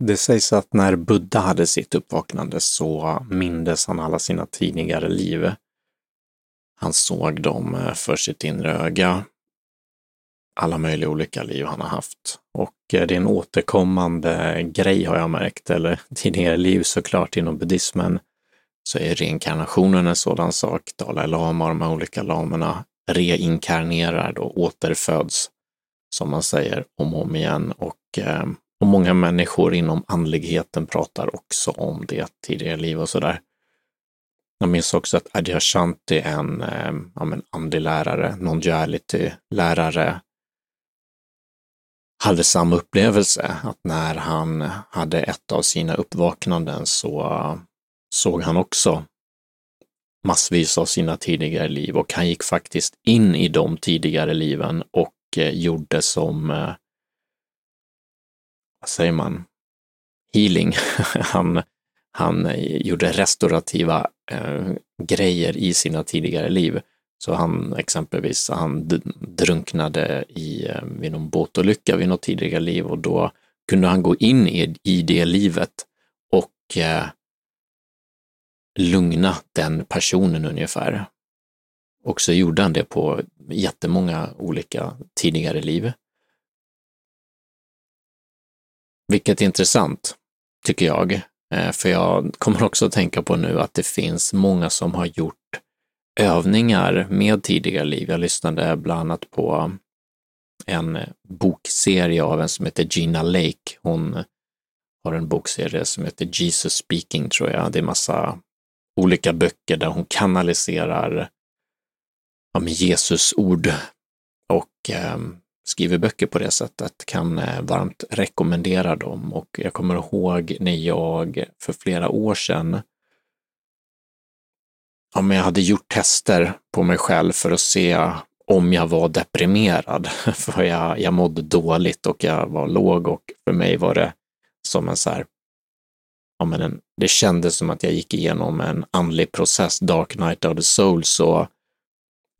Det sägs att när Buddha hade sitt uppvaknande så mindes han alla sina tidigare liv. Han såg dem eh, för sitt inre öga, alla möjliga olika liv han har haft. Och eh, det är en återkommande grej har jag märkt, eller tidigare liv såklart inom buddhismen, så är reinkarnationen en sådan sak. Dalai Lama och de här olika lamorna reinkarnerar då, återföds, som man säger, om och om igen. Och, eh, och många människor inom andligheten pratar också om det tidigare liv och sådär. Jag minns också att Adyashanti, en eh, ja, men andlig lärare, non-duality-lärare, hade samma upplevelse, att när han hade ett av sina uppvaknanden så såg han också massvis av sina tidigare liv och han gick faktiskt in i de tidigare liven och eh, gjorde som, eh, vad säger man, healing. han, han gjorde restaurativa eh, grejer i sina tidigare liv. Så han exempelvis, han drunknade i, eh, vid någon båtolycka vid något tidigare liv och då kunde han gå in i, i det livet och eh, lugna den personen ungefär. Och så gjorde han det på jättemånga olika tidigare liv. Vilket är intressant, tycker jag. Eh, för jag kommer också att tänka på nu att det finns många som har gjort övningar med tidigare liv. Jag lyssnade bland annat på en bokserie av en som heter Gina Lake. Hon har en bokserie som heter Jesus speaking, tror jag. Det är massa olika böcker där hon kanaliserar ja, Jesus ord och eh, skriver böcker på det sättet. Kan eh, varmt rekommendera dem och jag kommer ihåg när jag för flera år sedan ja, men jag hade gjort tester på mig själv för att se om jag var deprimerad. För jag, jag mådde dåligt och jag var låg och för mig var det som en så här, ja, men en, det kändes som att jag gick igenom en andlig process, Dark Night of the Soul, så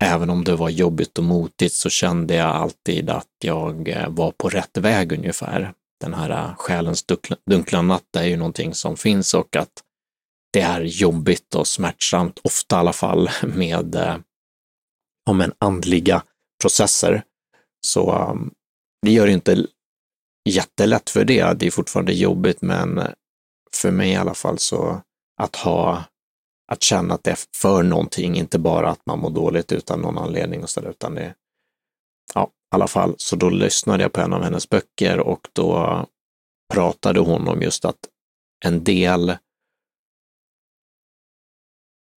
även om det var jobbigt och motigt så kände jag alltid att jag eh, var på rätt väg ungefär. Den här eh, själens dunkla natt är ju någonting som finns och att det är jobbigt och smärtsamt, ofta i alla fall, med eh, om en andliga processer. Så um, det gör det inte jättelätt för det. Det är fortfarande jobbigt, men för mig i alla fall så att ha, att känna att det är för någonting, inte bara att man mår dåligt utan någon anledning och sådär, utan det, ja, i alla fall. Så då lyssnade jag på en av hennes böcker och då pratade hon om just att en del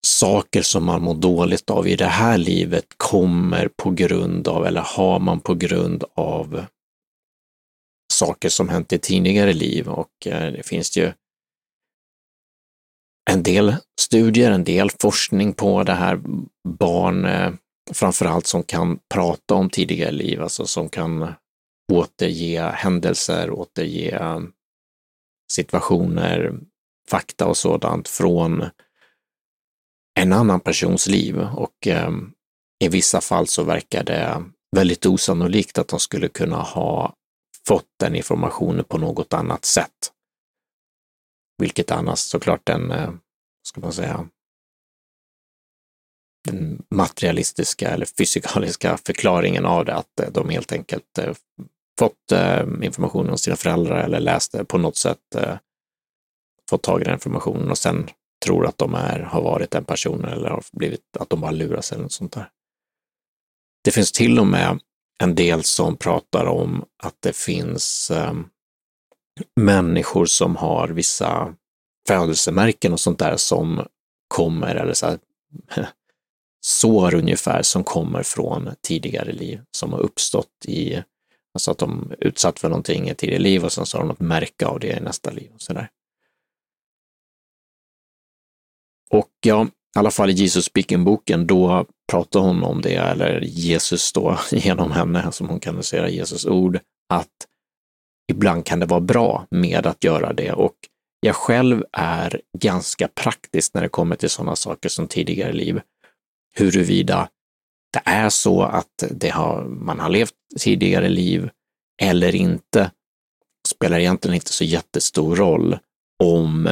saker som man mår dåligt av i det här livet kommer på grund av, eller har man på grund av saker som hänt i tidigare liv och eh, det finns ju en del studier, en del forskning på det här barn, eh, framförallt som kan prata om tidigare liv, alltså som kan återge händelser, återge eh, situationer, fakta och sådant från en annan persons liv och eh, i vissa fall så verkar det väldigt osannolikt att de skulle kunna ha fått den informationen på något annat sätt. Vilket annars såklart den, eh, ska man säga, den materialistiska eller fysikaliska förklaringen av det, att eh, de helt enkelt eh, fått informationen av sina föräldrar eller läst det på något sätt, fått tag i den informationen och sen tror att de är, har varit den personen eller har blivit, att de bara luras eller något sånt där. Det finns till och med en del som pratar om att det finns um, människor som har vissa födelsemärken och sånt där som kommer, eller så här, sår ungefär, som kommer från tidigare liv, som har uppstått i, alltså att de är utsatt för någonting i tidigare liv och sen så har de något märke av det i nästa liv. Och så där. Och ja, i alla fall i Jesus Speaking-boken, då pratar hon om det, eller Jesus då genom henne, som hon kanaliserar Jesus ord, att ibland kan det vara bra med att göra det. Och jag själv är ganska praktisk när det kommer till sådana saker som tidigare liv. Huruvida det är så att det har, man har levt tidigare liv eller inte spelar egentligen inte så jättestor roll om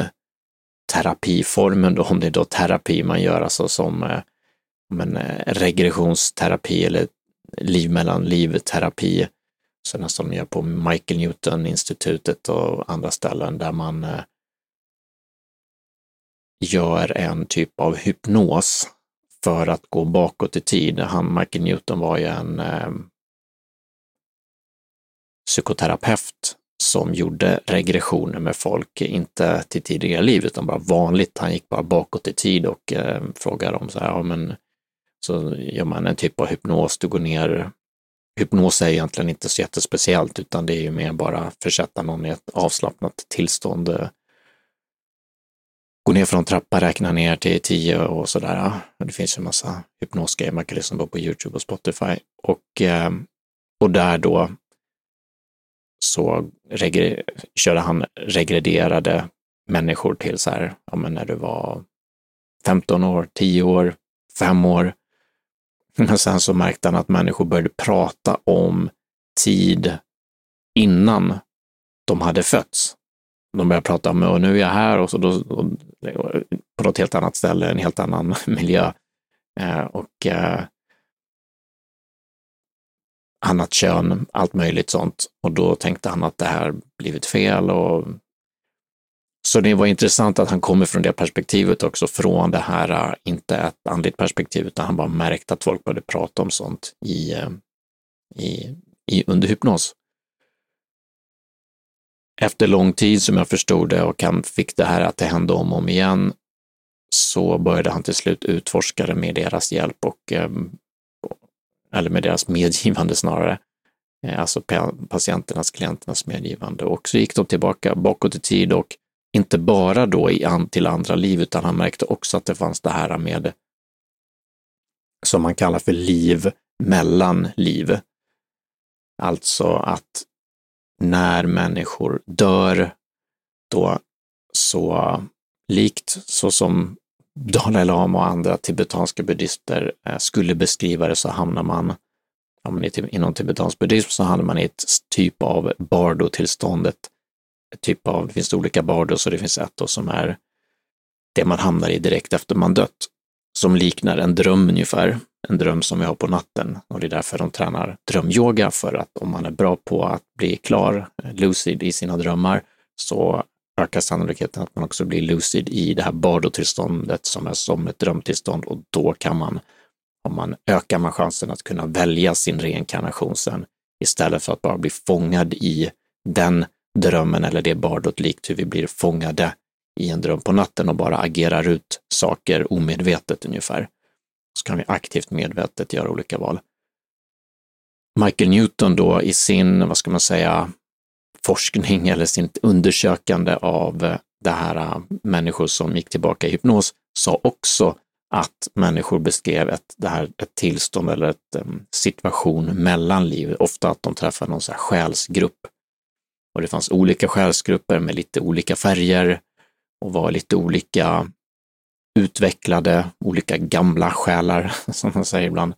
terapiformen, då, om det är då terapi man gör, alltså som eh, men, eh, regressionsterapi eller liv mellan liv-terapi, sådana som de gör på Michael Newton-institutet och andra ställen där man eh, gör en typ av hypnos för att gå bakåt i tid. Han, Michael Newton var ju en eh, psykoterapeut som gjorde regressioner med folk, inte till tidigare liv utan bara vanligt. Han gick bara bakåt i tid och eh, frågade om så här, ja men så gör man en typ av hypnos, du går ner. Hypnos är egentligen inte så jättespeciellt utan det är ju mer bara försätta någon i ett avslappnat tillstånd. Eh, gå ner från trappa, räkna ner till tio och sådär. Det finns ju en massa hypnosgrejer man kan lyssna på på Youtube och Spotify. Och, ehm, och där då så körde han regrederade människor till så här, ja men när du var 15 år, 10 år, 5 år. Men sen så märkte han att människor började prata om tid innan de hade fötts. De började prata om, och nu är jag här och så då, och, på något helt annat ställe, en helt annan miljö. Eh, och eh, annat kön, allt möjligt sånt. Och då tänkte han att det här blivit fel. Och... Så det var intressant att han kommer från det perspektivet också, från det här, äh, inte ett andligt perspektiv, utan han bara märkte att folk började prata om sånt i, äh, i, i under hypnos. Efter lång tid som jag förstod det och han fick det här att det hände om och om igen, så började han till slut utforska det med deras hjälp och ähm, eller med deras medgivande snarare, äh, alltså patienternas, klienternas medgivande. Och så gick de tillbaka bakåt i tid och inte bara då i an, till andra liv, utan han märkte också att det fanns det här med, som man kallar för liv mellan liv. Alltså att när människor dör, då så likt så som Dalai Lama och andra tibetanska buddhister eh, skulle beskriva det så hamnar man, om man inom tibetansk buddhism så hamnar man i ett typ av bardo-tillståndet typ av, det finns olika bardos och det finns ett då som är det man hamnar i direkt efter man dött, som liknar en dröm ungefär, en dröm som vi har på natten. Och det är därför de tränar drömyoga, för att om man är bra på att bli klar, lucid i sina drömmar, så ökar sannolikheten att man också blir lucid i det här bardo-tillståndet som är som ett drömtillstånd och då kan man, om man ökar man chansen att kunna välja sin reinkarnation sen istället för att bara bli fångad i den drömmen eller det bardot likt hur vi blir fångade i en dröm på natten och bara agerar ut saker omedvetet ungefär. Så kan vi aktivt medvetet göra olika val. Michael Newton då i sin, vad ska man säga, forskning eller sitt undersökande av det här äh, människor som gick tillbaka i hypnos sa också att människor beskrev ett, det här, ett tillstånd eller ett um, situation mellan liv, ofta att de träffar någon så här själsgrupp. Och det fanns olika själsgrupper med lite olika färger och var lite olika utvecklade, olika gamla själar, som man säger ibland.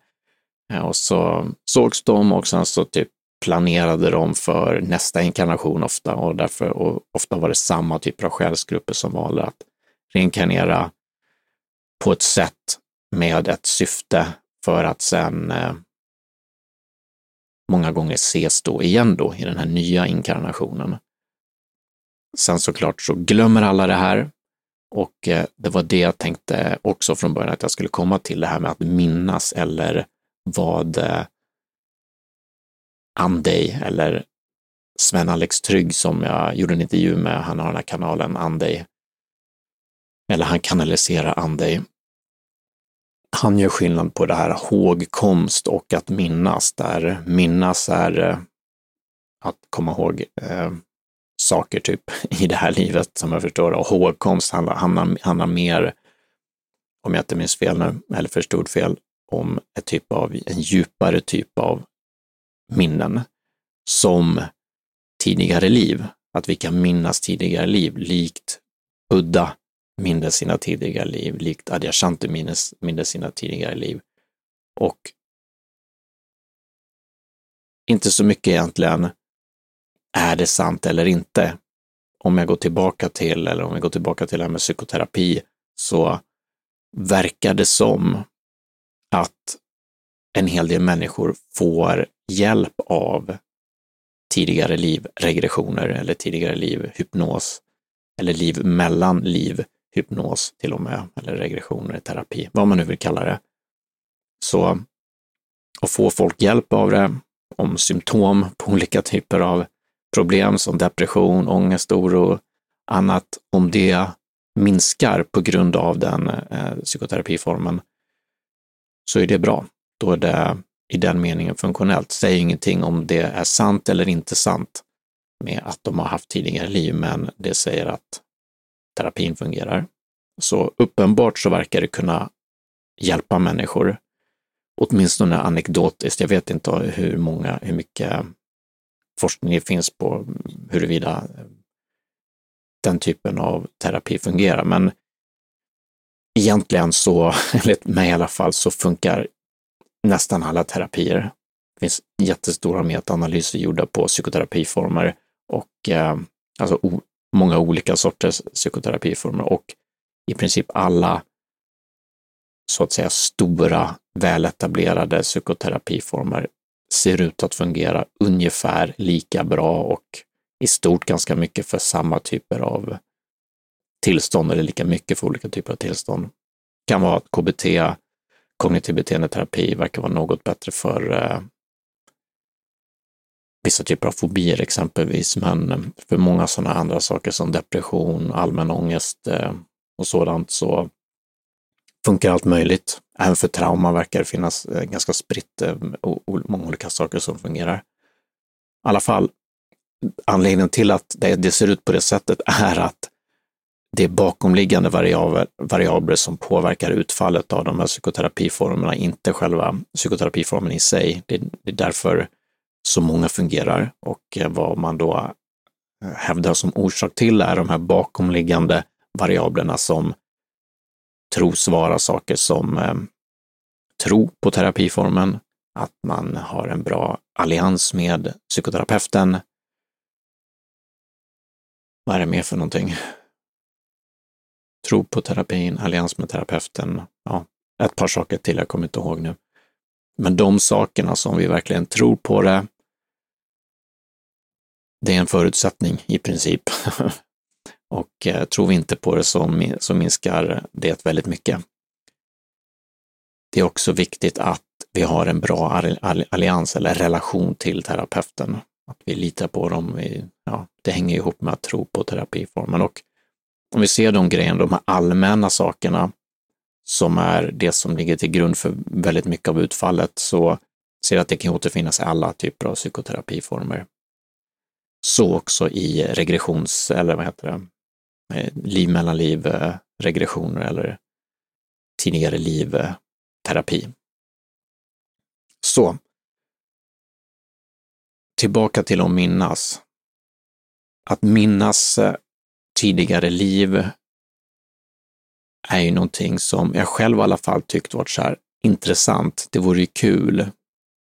Eh, och så sågs de och sen så typ planerade de för nästa inkarnation ofta och därför och ofta var det samma typer av själsgrupper som valde att reinkarnera på ett sätt med ett syfte för att sen eh, många gånger ses då igen då i den här nya inkarnationen. Sen såklart så glömmer alla det här och eh, det var det jag tänkte också från början att jag skulle komma till, det här med att minnas eller vad eh, Andej eller Sven-Alex Trygg som jag gjorde en intervju med, han har den här kanalen Andej. Eller han kanaliserar Andej. Han gör skillnad på det här hågkomst och att minnas, där minnas är eh, att komma ihåg eh, saker typ i det här livet som jag förstår. Och hågkomst handlar, handlar, handlar mer, om jag inte minns fel nu, eller förstod fel, om ett typ av, en djupare typ av minnen som tidigare liv, att vi kan minnas tidigare liv, likt Buddha mindes sina tidigare liv, likt Adyashanti mindes, mindes sina tidigare liv. Och inte så mycket egentligen är det sant eller inte? Om jag går tillbaka till, eller om vi går tillbaka till det här med psykoterapi, så verkar det som att en hel del människor får hjälp av tidigare livregressioner eller tidigare livhypnos eller liv mellan liv hypnos till och med, eller regressioner, terapi, vad man nu vill kalla det. Så att få folk hjälp av det, om symptom på olika typer av problem som depression, ångest, oro, annat, om det minskar på grund av den eh, psykoterapiformen, så är det bra. Då är det i den meningen funktionellt. Säger ingenting om det är sant eller inte sant med att de har haft tidigare liv, men det säger att terapin fungerar. Så uppenbart så verkar det kunna hjälpa människor, åtminstone anekdotiskt. Jag vet inte hur många, hur mycket forskning det finns på huruvida den typen av terapi fungerar, men egentligen så, enligt mig i alla fall, så funkar nästan alla terapier. Det finns jättestora metaanalyser gjorda på psykoterapiformer och eh, alltså många olika sorters psykoterapiformer och i princip alla så att säga stora väletablerade psykoterapiformer ser ut att fungera ungefär lika bra och i stort ganska mycket för samma typer av tillstånd eller lika mycket för olika typer av tillstånd. Det kan vara att KBT, kognitiv beteendeterapi, verkar vara något bättre för eh, vissa typer av fobier exempelvis, men för många sådana andra saker som depression, allmän ångest eh, och sådant så funkar allt möjligt. Även för trauma verkar det finnas eh, ganska spritt eh, många olika saker som fungerar. I alla fall, anledningen till att det, ser ut på det sättet är att det är bakomliggande variabler, som påverkar utfallet av de här psykoterapiformerna, inte själva psykoterapiformen i sig. Det är därför så många fungerar och eh, vad man då eh, hävdar som orsak till är de här bakomliggande variablerna som tros vara saker som eh, tro på terapiformen, att man har en bra allians med psykoterapeuten. Vad är det mer för någonting? Tro på terapin, allians med terapeuten, ja, ett par saker till, jag kommer inte ihåg nu. Men de sakerna som vi verkligen tror på det, det är en förutsättning i princip Och eh, tror vi inte på det så, så minskar det väldigt mycket. Det är också viktigt att vi har en bra allians eller relation till terapeuten. Att vi litar på dem. Vi, ja, det hänger ihop med att tro på terapiformen. Och om vi ser de grejerna, de här allmänna sakerna som är det som ligger till grund för väldigt mycket av utfallet, så ser jag att det kan återfinnas i alla typer av psykoterapiformer. Så också i regressions, eller vad heter det, eh, liv mellan liv eh, regressioner eller tidigare liv terapi. Så, tillbaka till att minnas. Att minnas eh, tidigare liv är ju någonting som jag själv i alla fall tyckt varit så här intressant. Det vore ju kul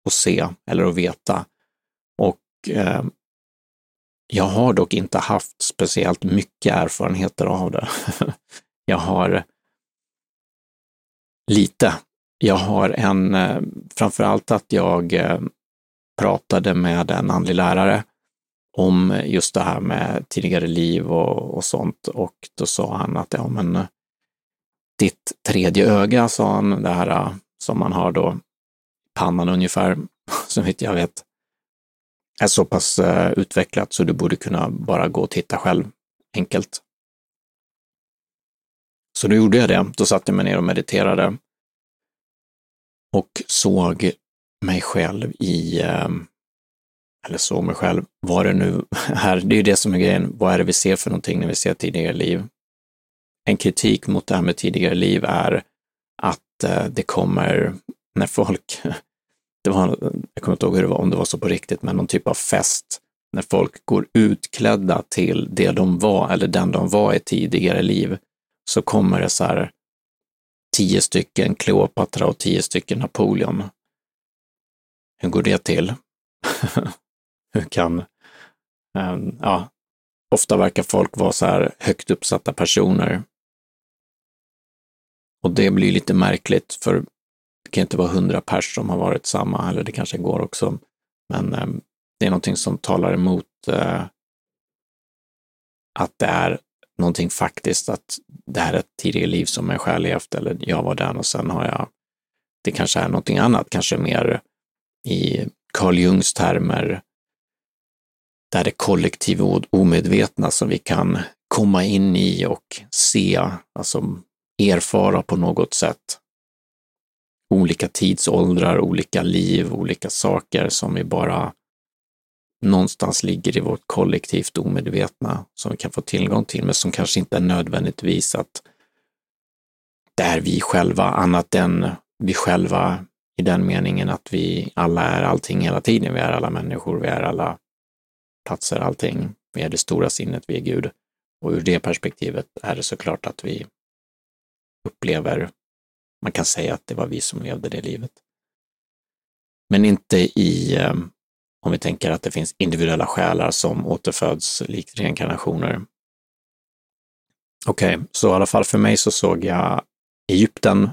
att se eller att veta. Och eh, jag har dock inte haft speciellt mycket erfarenheter av det. Jag har lite. Jag har en, eh, framför allt att jag eh, pratade med en andlig lärare om just det här med tidigare liv och, och sånt och då sa han att ja, men eh, ditt tredje öga, sa han, det här som man har då pannan ungefär, så vitt jag vet, är så pass eh, utvecklat så du borde kunna bara gå och titta själv, enkelt. Så då gjorde jag det. Då satte jag mig ner och mediterade och såg mig själv i, eh, eller såg mig själv, vad det nu är, det är ju det som är grejen, vad är det vi ser för någonting när vi ser tidigare liv? En kritik mot det här med tidigare liv är att eh, det kommer, när folk det var, jag kommer inte ihåg hur det var, om det var så på riktigt, men någon typ av fest när folk går utklädda till det de var eller den de var i tidigare liv, så kommer det så här tio stycken Kleopatra och tio stycken Napoleon. Hur går det till? hur, kan, Um, ja, ofta verkar folk vara så här högt uppsatta personer. Och det blir lite märkligt, för det kan inte vara hundra pers som har varit samma, eller det kanske går också. Men eh, det är någonting som talar emot eh, att det är någonting faktiskt, att det här är ett tidigare liv som jag själv levt, eller jag var den och sen har jag, det kanske är någonting annat, kanske mer i Carl Jungs termer, där det kollektiva och omedvetna som vi kan komma in i och se, alltså erfara på något sätt. Olika tidsåldrar, olika liv, olika saker som vi bara någonstans ligger i vårt kollektivt omedvetna som vi kan få tillgång till, men som kanske inte är nödvändigtvis att där är vi själva, annat än vi själva i den meningen att vi alla är allting hela tiden. Vi är alla människor, vi är alla platser, allting. Vi är det stora sinnet, vi är Gud. Och ur det perspektivet är det såklart att vi upplever, man kan säga att det var vi som levde det livet. Men inte i ehm, om vi tänker att det finns individuella själar som återföds likt reinkarnationer. Okej, okay, så i alla fall för mig så såg jag Egypten.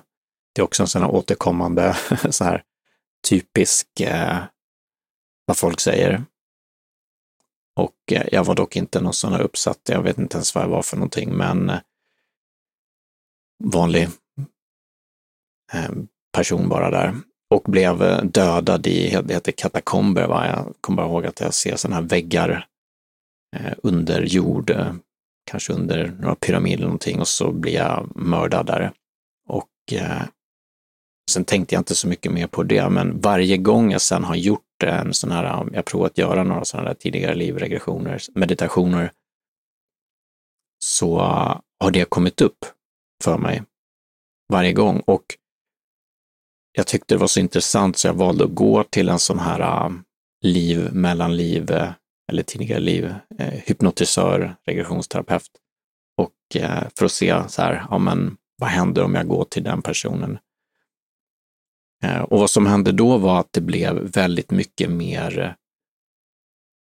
Det är också en sån här återkommande, så här typisk, eh, vad folk säger. Och eh, jag var dock inte någon sån här uppsatt, jag vet inte ens vad jag var för någonting, men eh, vanlig Eh, person bara där och blev eh, dödad i, det heter katakomber, va? jag kommer bara ihåg att jag ser sådana här väggar eh, under jord, kanske under några pyramider eller någonting och så blir jag mördad där. Och eh, sen tänkte jag inte så mycket mer på det, men varje gång jag sen har gjort en sån här, jag har provat göra några sådana där tidigare livregressioner, meditationer, så har det kommit upp för mig varje gång. Och jag tyckte det var så intressant så jag valde att gå till en sån här äh, liv, mellanliv, äh, eller tidigare liv, äh, hypnotisör, regressionsterapeut. Och för att se så här, ja men vad händer om jag går till den personen? Och vad som hände då var att det blev väldigt mycket mer,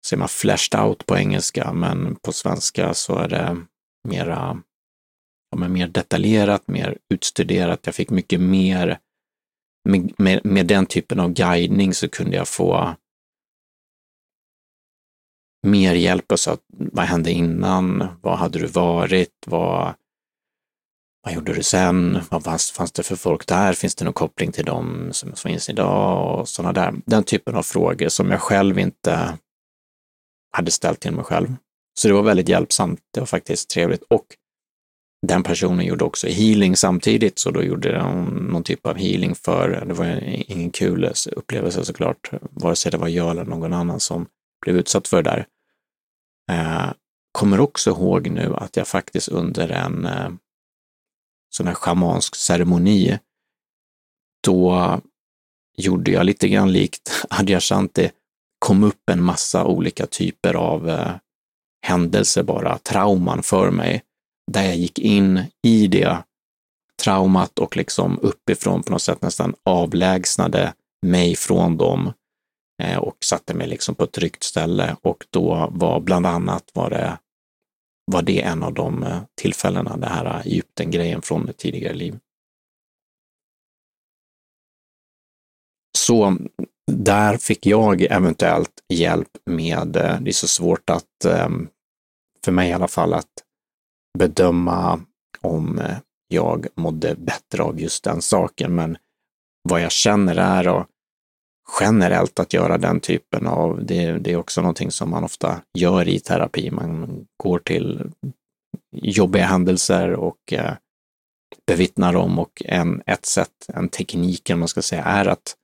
säger man flashed out på engelska, men på svenska så är det mera, ja, men mer detaljerat, mer utstuderat. Jag fick mycket mer med, med, med den typen av guidning så kunde jag få mer hjälp. Så att, vad hände innan? Vad hade du varit? Vad, vad gjorde du sen? Vad fanns, fanns det för folk där? Finns det någon koppling till dem som finns idag? Och sådana där. Den typen av frågor som jag själv inte hade ställt till mig själv. Så det var väldigt hjälpsamt. Det var faktiskt trevligt. Och den personen gjorde också healing samtidigt, så då gjorde de någon typ av healing för, det var ingen kul upplevelse såklart, vare sig det var jag eller någon annan som blev utsatt för det där. Eh, kommer också ihåg nu att jag faktiskt under en eh, sån här schamansk ceremoni, då gjorde jag lite grann likt Adyashanti, kom upp en massa olika typer av eh, händelser bara, trauman för mig där jag gick in i det traumat och liksom uppifrån på något sätt nästan avlägsnade mig från dem eh, och satte mig liksom på ett tryggt ställe. Och då var bland annat var det, var det en av de eh, tillfällena, det här Egypten-grejen från ett tidigare liv. Så där fick jag eventuellt hjälp med, eh, det är så svårt att, ehm, för mig i alla fall, att bedöma om eh, jag mådde bättre av just den saken, men vad jag känner är och generellt att göra den typen av, det, det är också någonting som man ofta gör i terapi. Man går till jobbiga händelser och eh, bevittnar dem och en, ett sätt, en teknik, om man ska säga, är att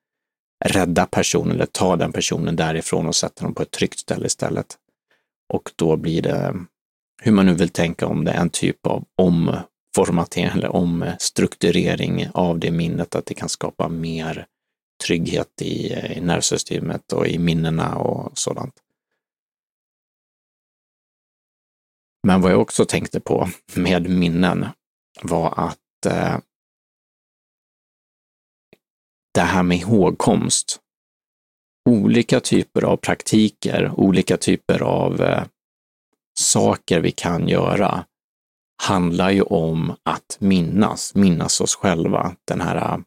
rädda personen eller ta den personen därifrån och sätta dem på ett tryggt ställe istället. Och då blir det hur man nu vill tänka om det, en typ av omformatering eller omstrukturering av det minnet, att det kan skapa mer trygghet i, i nervsystemet och i minnena och sådant. Men vad jag också tänkte på med minnen var att eh, det här med ihågkomst, olika typer av praktiker, olika typer av eh, saker vi kan göra handlar ju om att minnas, minnas oss själva. Den här äh,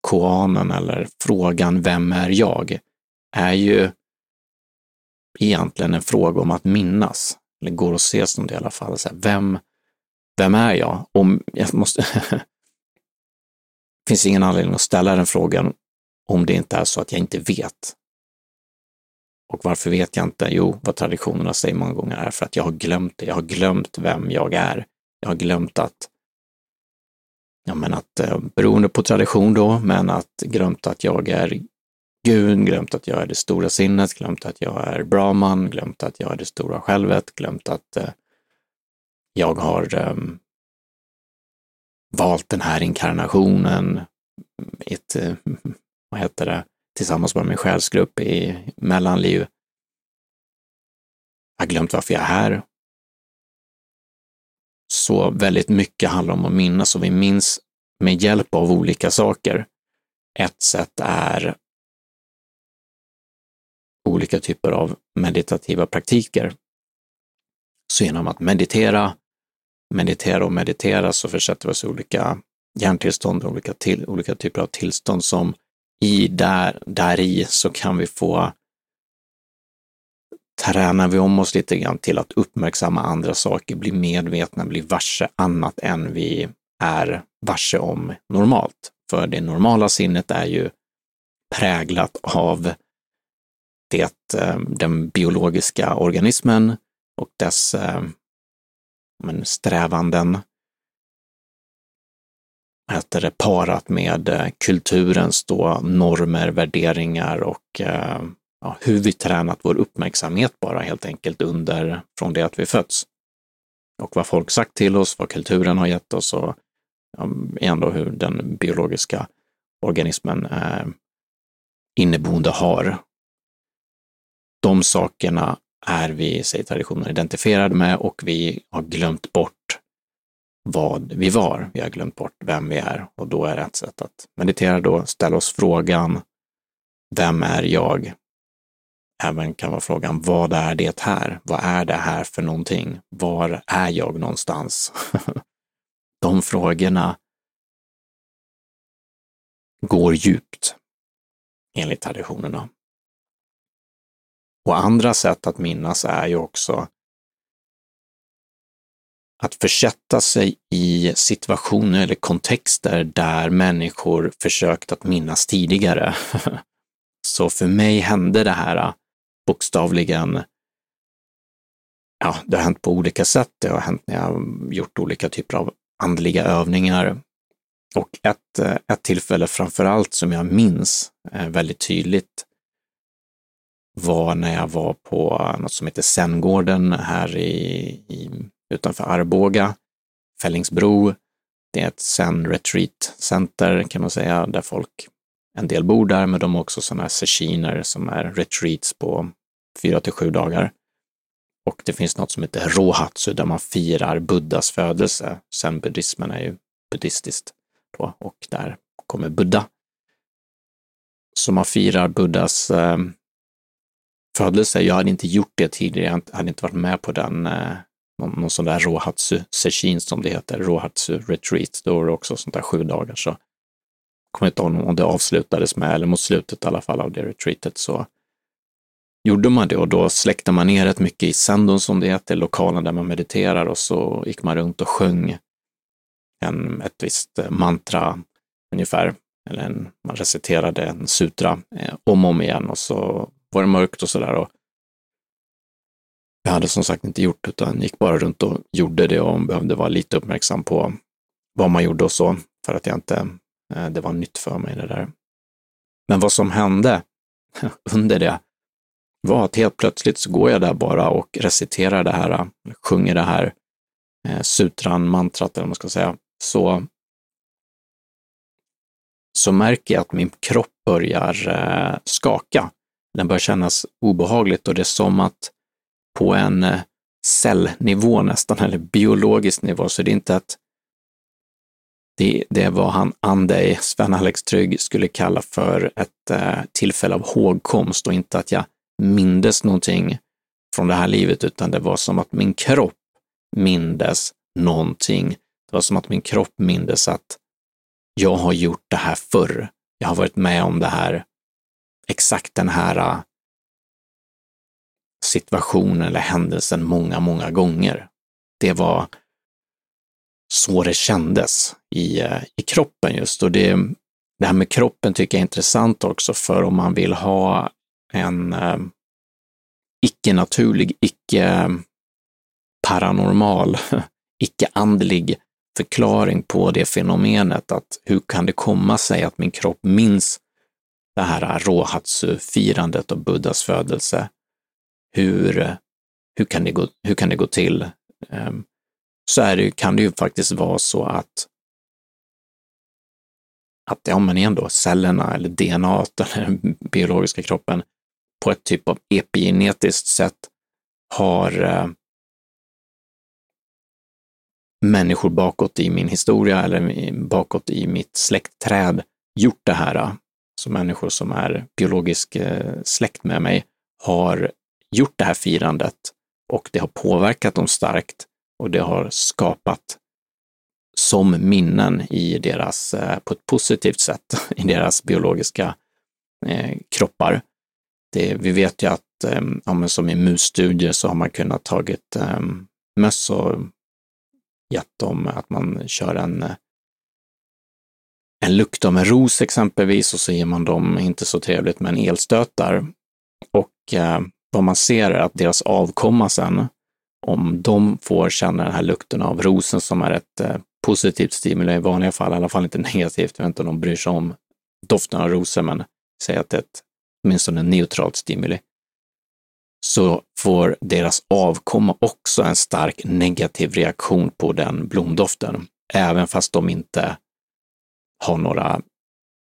koanen eller frågan Vem är jag? är ju egentligen en fråga om att minnas. Eller går att se som det i alla fall. Så här, vem, vem är jag? Om jag måste finns ingen anledning att ställa den frågan om det inte är så att jag inte vet. Och varför vet jag inte? Jo, vad traditionerna säger många gånger är för att jag har glömt det. Jag har glömt vem jag är. Jag har glömt att, ja men att, eh, beroende på tradition då, men att glömt att jag är Gud, glömt att jag är det stora sinnet, glömt att jag är Brahman, glömt att jag är det stora självet, glömt att eh, jag har eh, valt den här inkarnationen, ett, eh, vad heter det, tillsammans med min själsgrupp i mellanliv. Jag har glömt varför jag är här. Så väldigt mycket handlar om att minnas och vi minns med hjälp av olika saker. Ett sätt är olika typer av meditativa praktiker. Så genom att meditera, meditera och meditera så försätter vi oss i olika hjärntillstånd, olika, till, olika typer av tillstånd som i där, där i så kan vi få tränar vi om oss lite grann till att uppmärksamma andra saker, bli medvetna, bli varse annat än vi är varse om normalt. För det normala sinnet är ju präglat av det, eh, den biologiska organismen och dess eh, men, strävanden heter det, parat med eh, kulturens då normer, värderingar och eh, ja, hur vi tränat vår uppmärksamhet bara helt enkelt under, från det att vi fötts. Och vad folk sagt till oss, vad kulturen har gett oss och ja, ändå hur den biologiska organismen eh, inneboende har de sakerna är vi, säger traditionen, identifierade med och vi har glömt bort vad vi var. Vi har glömt bort vem vi är och då är ett sätt att meditera då, ställa oss frågan, vem är jag? Även kan vara frågan, vad är det här? Vad är det här för någonting? Var är jag någonstans? De frågorna går djupt enligt traditionerna. Och andra sätt att minnas är ju också att försätta sig i situationer eller kontexter där människor försökt att minnas tidigare. Så för mig hände det här äh, bokstavligen, ja, det har hänt på olika sätt. Det har hänt när jag har gjort olika typer av andliga övningar. Och ett, äh, ett tillfälle framför allt som jag minns äh, väldigt tydligt var när jag var på något som heter Sengården här i, i, utanför Arboga, Fällingsbro. Det är ett Zen Retreat Center kan man säga, där folk, en del bor där, men de har också sådana här sessioner som är retreats på fyra till sju dagar. Och det finns något som heter Rohatsu där man firar Buddhas födelse. Zen-buddhismen är ju buddhistiskt då, och där kommer Buddha. Så man firar Buddhas eh, födelse. Jag hade inte gjort det tidigare, jag hade inte varit med på den, eh, någon, någon sån där Rohatsu Sechin som det heter, Rohatsu Retreat. Då var det också sånt där sju dagar. Så kommer inte ihåg om det avslutades med, eller mot slutet i alla fall av det retreatet, så gjorde man det och då släckte man ner rätt mycket i Sendon som det heter, lokalen där man mediterar och så gick man runt och sjöng en, ett visst eh, mantra ungefär, eller en, man reciterade en sutra eh, om och om igen och så var det mörkt och sådär. Jag hade som sagt inte gjort det, utan gick bara runt och gjorde det och behövde vara lite uppmärksam på vad man gjorde och så, för att jag inte, eh, det var nytt för mig det där. Men vad som hände under det var att helt plötsligt så går jag där bara och reciterar det här, sjunger det här eh, sutran, mantrat eller vad man ska säga, så, så märker jag att min kropp börjar eh, skaka den börjar kännas obehagligt och det är som att på en eh, cellnivå nästan, eller biologisk nivå, så det är inte att Det, det var han Andej, Sven-Alex Trygg, skulle kalla för ett eh, tillfälle av hågkomst och inte att jag mindes någonting från det här livet, utan det var som att min kropp mindes någonting. Det var som att min kropp mindes att jag har gjort det här förr. Jag har varit med om det här, exakt den här eh, situationen eller händelsen många, många gånger. Det var så det kändes i, eh, i kroppen just. Och det, det här med kroppen tycker jag är intressant också, för om man vill ha en eh, icke-naturlig, icke-paranormal, eh, icke-andlig förklaring på det fenomenet att hur kan det komma sig att min kropp minns det här Rohatsu-firandet och Buddhas födelse? Hur, hur, kan, det gå, hur kan det gå till? Ehm, så är det, kan det ju faktiskt vara så att att ja, men igen då, cellerna eller DNA, eller den biologiska kroppen, på ett typ av epigenetiskt sätt har eh, människor bakåt i min historia eller bakåt i mitt släktträd gjort det här. Eh, så människor som är biologisk eh, släkt med mig har gjort det här firandet och det har påverkat dem starkt och det har skapat som minnen i deras, eh, på ett positivt sätt, i deras biologiska eh, kroppar. Det, vi vet ju att, eh, ja, som i musstudier så har man kunnat tagit eh, möss och gett dem att man kör en, eh, en lukt av en ros exempelvis och så ger man dem, inte så trevligt, men elstötar. Och eh, vad man ser är att deras avkomma sen, om de får känna den här lukten av rosen som är ett eh, positivt stimuli i vanliga fall, i alla fall inte negativt, jag vet inte om de bryr sig om doften av rosor, men säg att det är ett, åtminstone neutralt stimuli, så får deras avkomma också en stark negativ reaktion på den blomdoften, även fast de inte har några,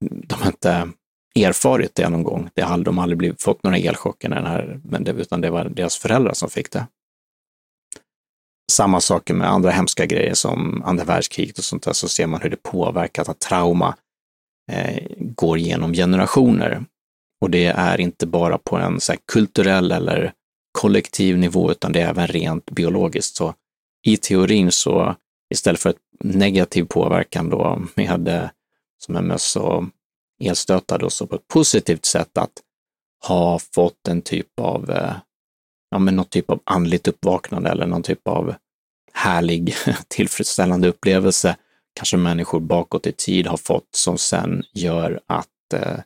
de inte erfarit det någon gång. Det har de aldrig blivit, fått några elchocker, den här, men det, utan det var deras föräldrar som fick det. Samma sak med andra hemska grejer som andra världskriget och sånt där, så ser man hur det påverkat att trauma eh, går genom generationer. Och det är inte bara på en så kulturell eller kollektiv nivå, utan det är även rent biologiskt. Så i teorin så istället för ett negativ påverkan då med som en möss och elstötar då, så på ett positivt sätt att ha fått en typ av, eh, ja men någon typ av andligt uppvaknande eller någon typ av härlig, tillfredsställande upplevelse kanske människor bakåt i tid har fått som sen gör att eh,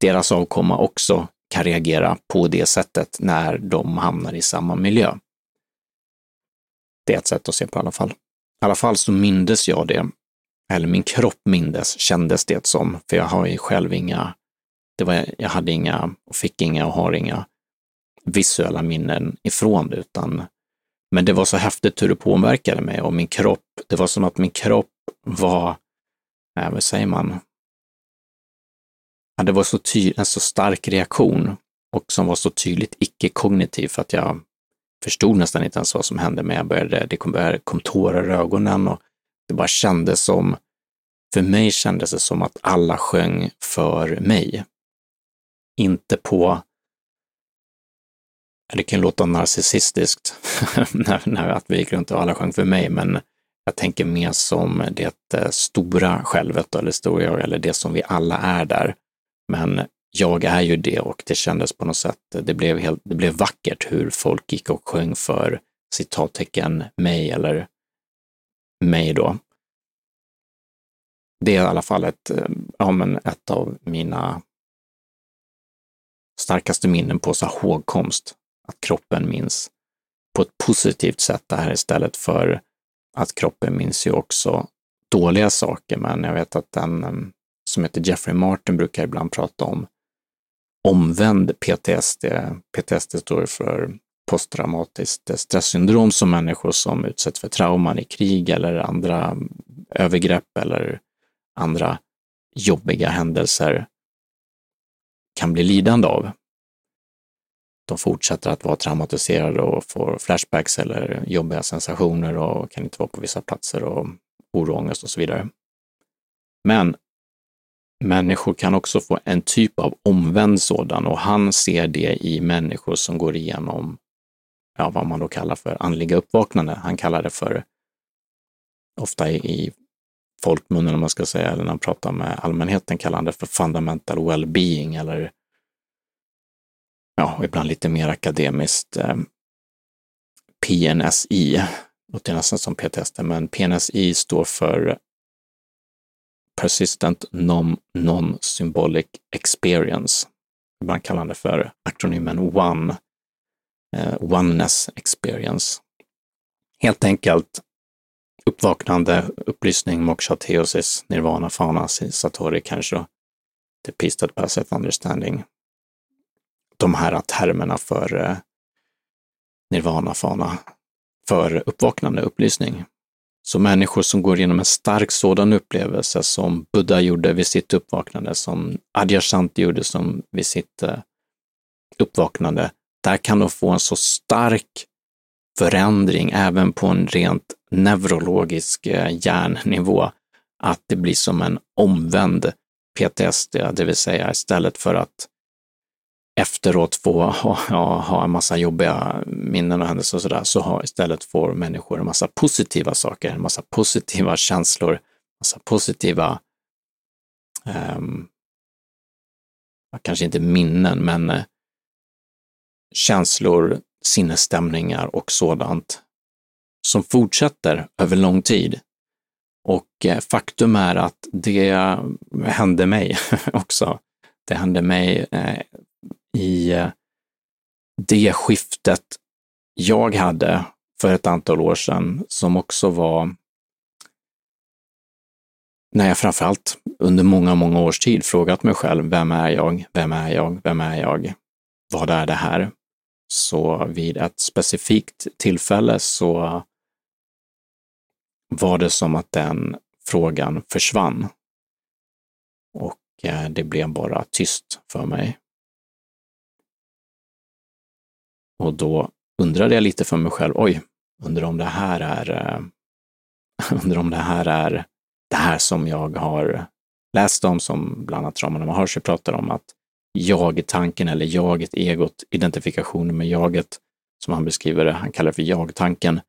deras avkomma också kan reagera på det sättet när de hamnar i samma miljö. Det är ett sätt att se på i alla fall. I alla fall så mindes jag det, eller min kropp mindes, kändes det som, för jag har ju själv inga, det var, jag hade inga, och fick inga och har inga visuella minnen ifrån det, utan men det var så häftigt hur det påverkade mig och min kropp, det var som att min kropp var, vad säger man, det var så ty- en så stark reaktion och som var så tydligt icke-kognitiv för att jag förstod nästan inte ens vad som hände, men jag började, det kom, började, kom tårar i ögonen och det bara kändes som, för mig kändes det som att alla sjöng för mig. Inte på, det kan låta narcissistiskt när, när att vi gick runt och alla sjöng för mig, men jag tänker mer som det eh, stora självet eller stora jag, eller det som vi alla är där. Men jag är ju det och det kändes på något sätt, det blev, helt, det blev vackert hur folk gick och sjöng för citattecken mig eller mig då. Det är i alla fall ett, eh, ja, men ett av mina starkaste minnen på så hågkomst, att kroppen minns på ett positivt sätt det här istället för att kroppen minns ju också dåliga saker. Men jag vet att den eh, som heter Jeffrey Martin brukar ibland prata om omvänd PTSD. PTSD står för posttraumatiskt stresssyndrom som människor som utsätts för trauman i krig eller andra övergrepp eller andra jobbiga händelser kan bli lidande av. De fortsätter att vara traumatiserade och får flashbacks eller jobbiga sensationer och kan inte vara på vissa platser och oro, ångest och så vidare. Men människor kan också få en typ av omvänd sådan och han ser det i människor som går igenom ja, vad man då kallar för andliga uppvaknande. Han kallar det för, ofta i, i folkmunnen om man ska säga, eller när han pratar med allmänheten kallar han det för fundamental well-being eller ja, ibland lite mer akademiskt eh, PNSI. Låter nästan som PTSD, men PNSI står för Persistent Non-Symbolic Experience. Ibland kallar han det för akronymen ONE, eh, Oneness Experience. Helt enkelt uppvaknande, upplysning, moksha, teosis, nirvana, fauna, satori, kanske, the peace that passeth understanding. De här termerna för eh, nirvana, fana, för uppvaknande, upplysning. Så människor som går igenom en stark sådan upplevelse som Buddha gjorde vid sitt uppvaknande, som Adyashanti gjorde som vid sitt eh, uppvaknande, där kan de få en så stark förändring även på en rent neurologisk eh, hjärnnivå att det blir som en omvänd PTSD, det vill säga istället för att efteråt få ha, ha, ha en massa jobbiga minnen och händelser och sådär, så har, istället får människor en massa positiva saker, en massa positiva känslor, massa positiva, um, kanske inte minnen, men eh, känslor, sinnesstämningar och sådant som fortsätter över lång tid. Och eh, faktum är att det hände mig också. Det hände mig eh, i eh, det skiftet jag hade för ett antal år sedan som också var när jag framförallt under många, många års tid frågat mig själv, vem är jag? Vem är jag? Vem är jag? Vad är det här? Så vid ett specifikt tillfälle så var det som att den frågan försvann. Och eh, det blev bara tyst för mig. Och då undrade jag lite för mig själv, oj, undrar om det här är, eh, undrar om det här är det här som jag har läst om, som bland annat Ramana Maharshi pratar om, att jag-tanken eller jaget, egot, identifikationen med jaget, som han beskriver det, han kallar det för jag-tanken.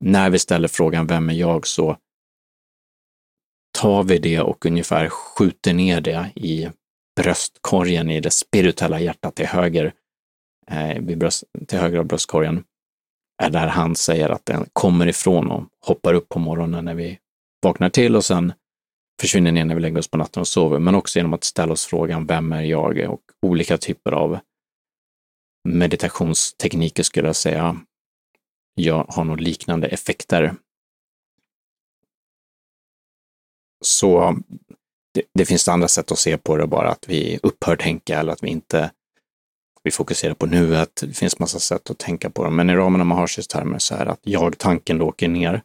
När vi ställer frågan vem är jag så tar vi det och ungefär skjuter ner det i bröstkorgen i det spirituella hjärtat till höger eh, bröst, till höger av bröstkorgen, är där han säger att den kommer ifrån och hoppar upp på morgonen när vi vaknar till och sen försvinner ner när vi lägger oss på natten och sover, men också genom att ställa oss frågan vem är jag? och olika typer av meditationstekniker skulle jag säga. Jag har nog liknande effekter. Så det, det, finns andra sätt att se på det, bara att vi upphör tänka eller att vi inte vi fokuserar på nuet. Det finns massa sätt att tänka på dem. Men i ramen av Maharshis termer så är det att jag-tanken åker ner.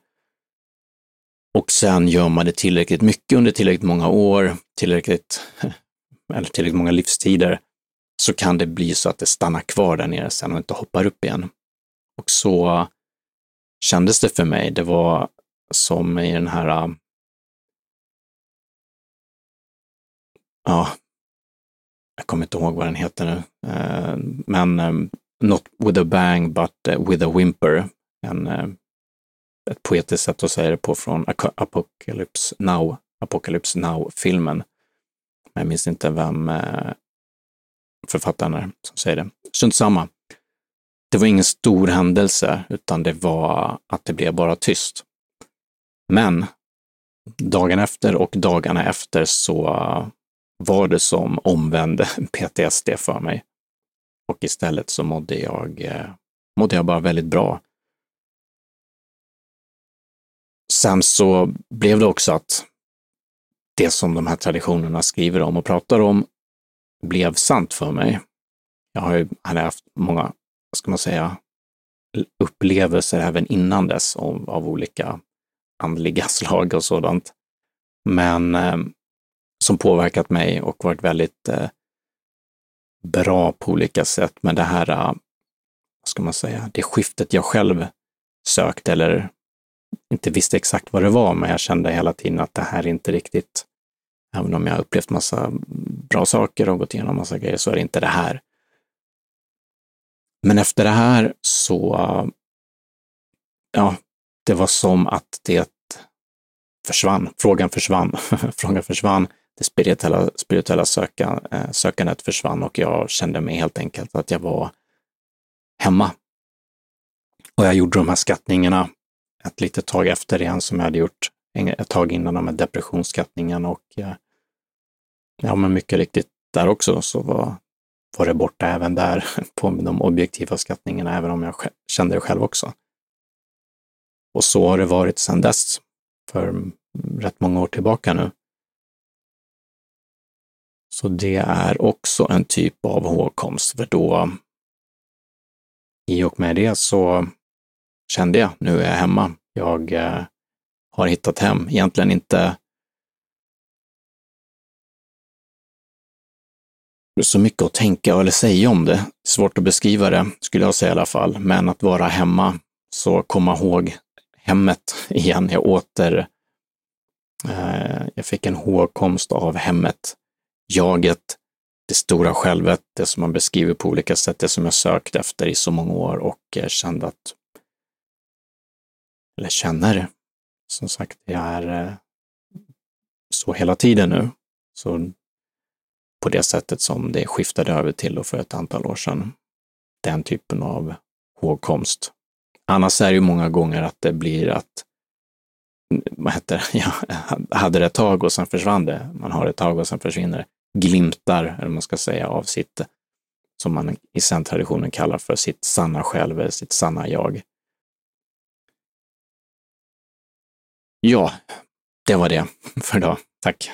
Och sen gör man det tillräckligt mycket under tillräckligt många år, tillräckligt, eller tillräckligt många livstider, så kan det bli så att det stannar kvar där nere sen och inte hoppar upp igen. Och så kändes det för mig. Det var som i den här äh, ja, jag kommer inte ihåg vad den heter nu, äh, men äh, Not with a bang but with a whimper. En, ett poetiskt sätt att säga det på från Apocalypse Now, Apocalypse Now-filmen. Jag minns inte vem författaren är som säger det. Strunt samma. Det var ingen stor händelse, utan det var att det blev bara tyst. Men dagen efter och dagarna efter så var det som omvände PTSD för mig. Och istället så mådde jag, eh, mådde jag bara väldigt bra. Sen så blev det också att det som de här traditionerna skriver om och pratar om blev sant för mig. Jag har ju haft många, vad ska man säga, upplevelser även innan dess av, av olika andliga slag och sådant. Men eh, som påverkat mig och varit väldigt eh, bra på olika sätt. Men det här, eh, vad ska man säga, det skiftet jag själv sökt eller inte visste exakt vad det var, men jag kände hela tiden att det här är inte riktigt Även om jag upplevt massa bra saker och gått igenom massa grejer så är det inte det här. Men efter det här så, ja, det var som att det försvann. Frågan försvann. Frågan försvann. Det spirituella, spirituella söka, eh, sökandet försvann och jag kände mig helt enkelt att jag var hemma. Och jag gjorde de här skattningarna ett litet tag efter igen som jag hade gjort ett tag innan de här depressionsskattningen och eh, ja, men mycket riktigt där också så var, var det borta även där på de objektiva skattningarna, även om jag kände det själv också. Och så har det varit sedan dess, för rätt många år tillbaka nu. Så det är också en typ av hågkomst, för då i och med det så kände jag, nu är jag hemma. Jag eh, har hittat hem. Egentligen inte så mycket att tänka eller säga om det. Svårt att beskriva det, skulle jag säga i alla fall. Men att vara hemma, så komma ihåg hemmet igen. Jag åter... Eh, jag fick en hågkomst av hemmet. Jaget, det stora självet, det som man beskriver på olika sätt, det som jag sökt efter i så många år och eh, kände att... Eller känner, som sagt, det är eh, så hela tiden nu. Så på det sättet som det skiftade över till för ett antal år sedan. Den typen av hågkomst. Annars är det ju många gånger att det blir att vad heter det? Jag hade det ett tag och sen försvann det. Man har det ett tag och sen försvinner det. Glimtar, eller man ska säga, av sitt, som man i zen-traditionen kallar för sitt sanna själv, eller sitt sanna jag. Ja, det var det för idag. Tack!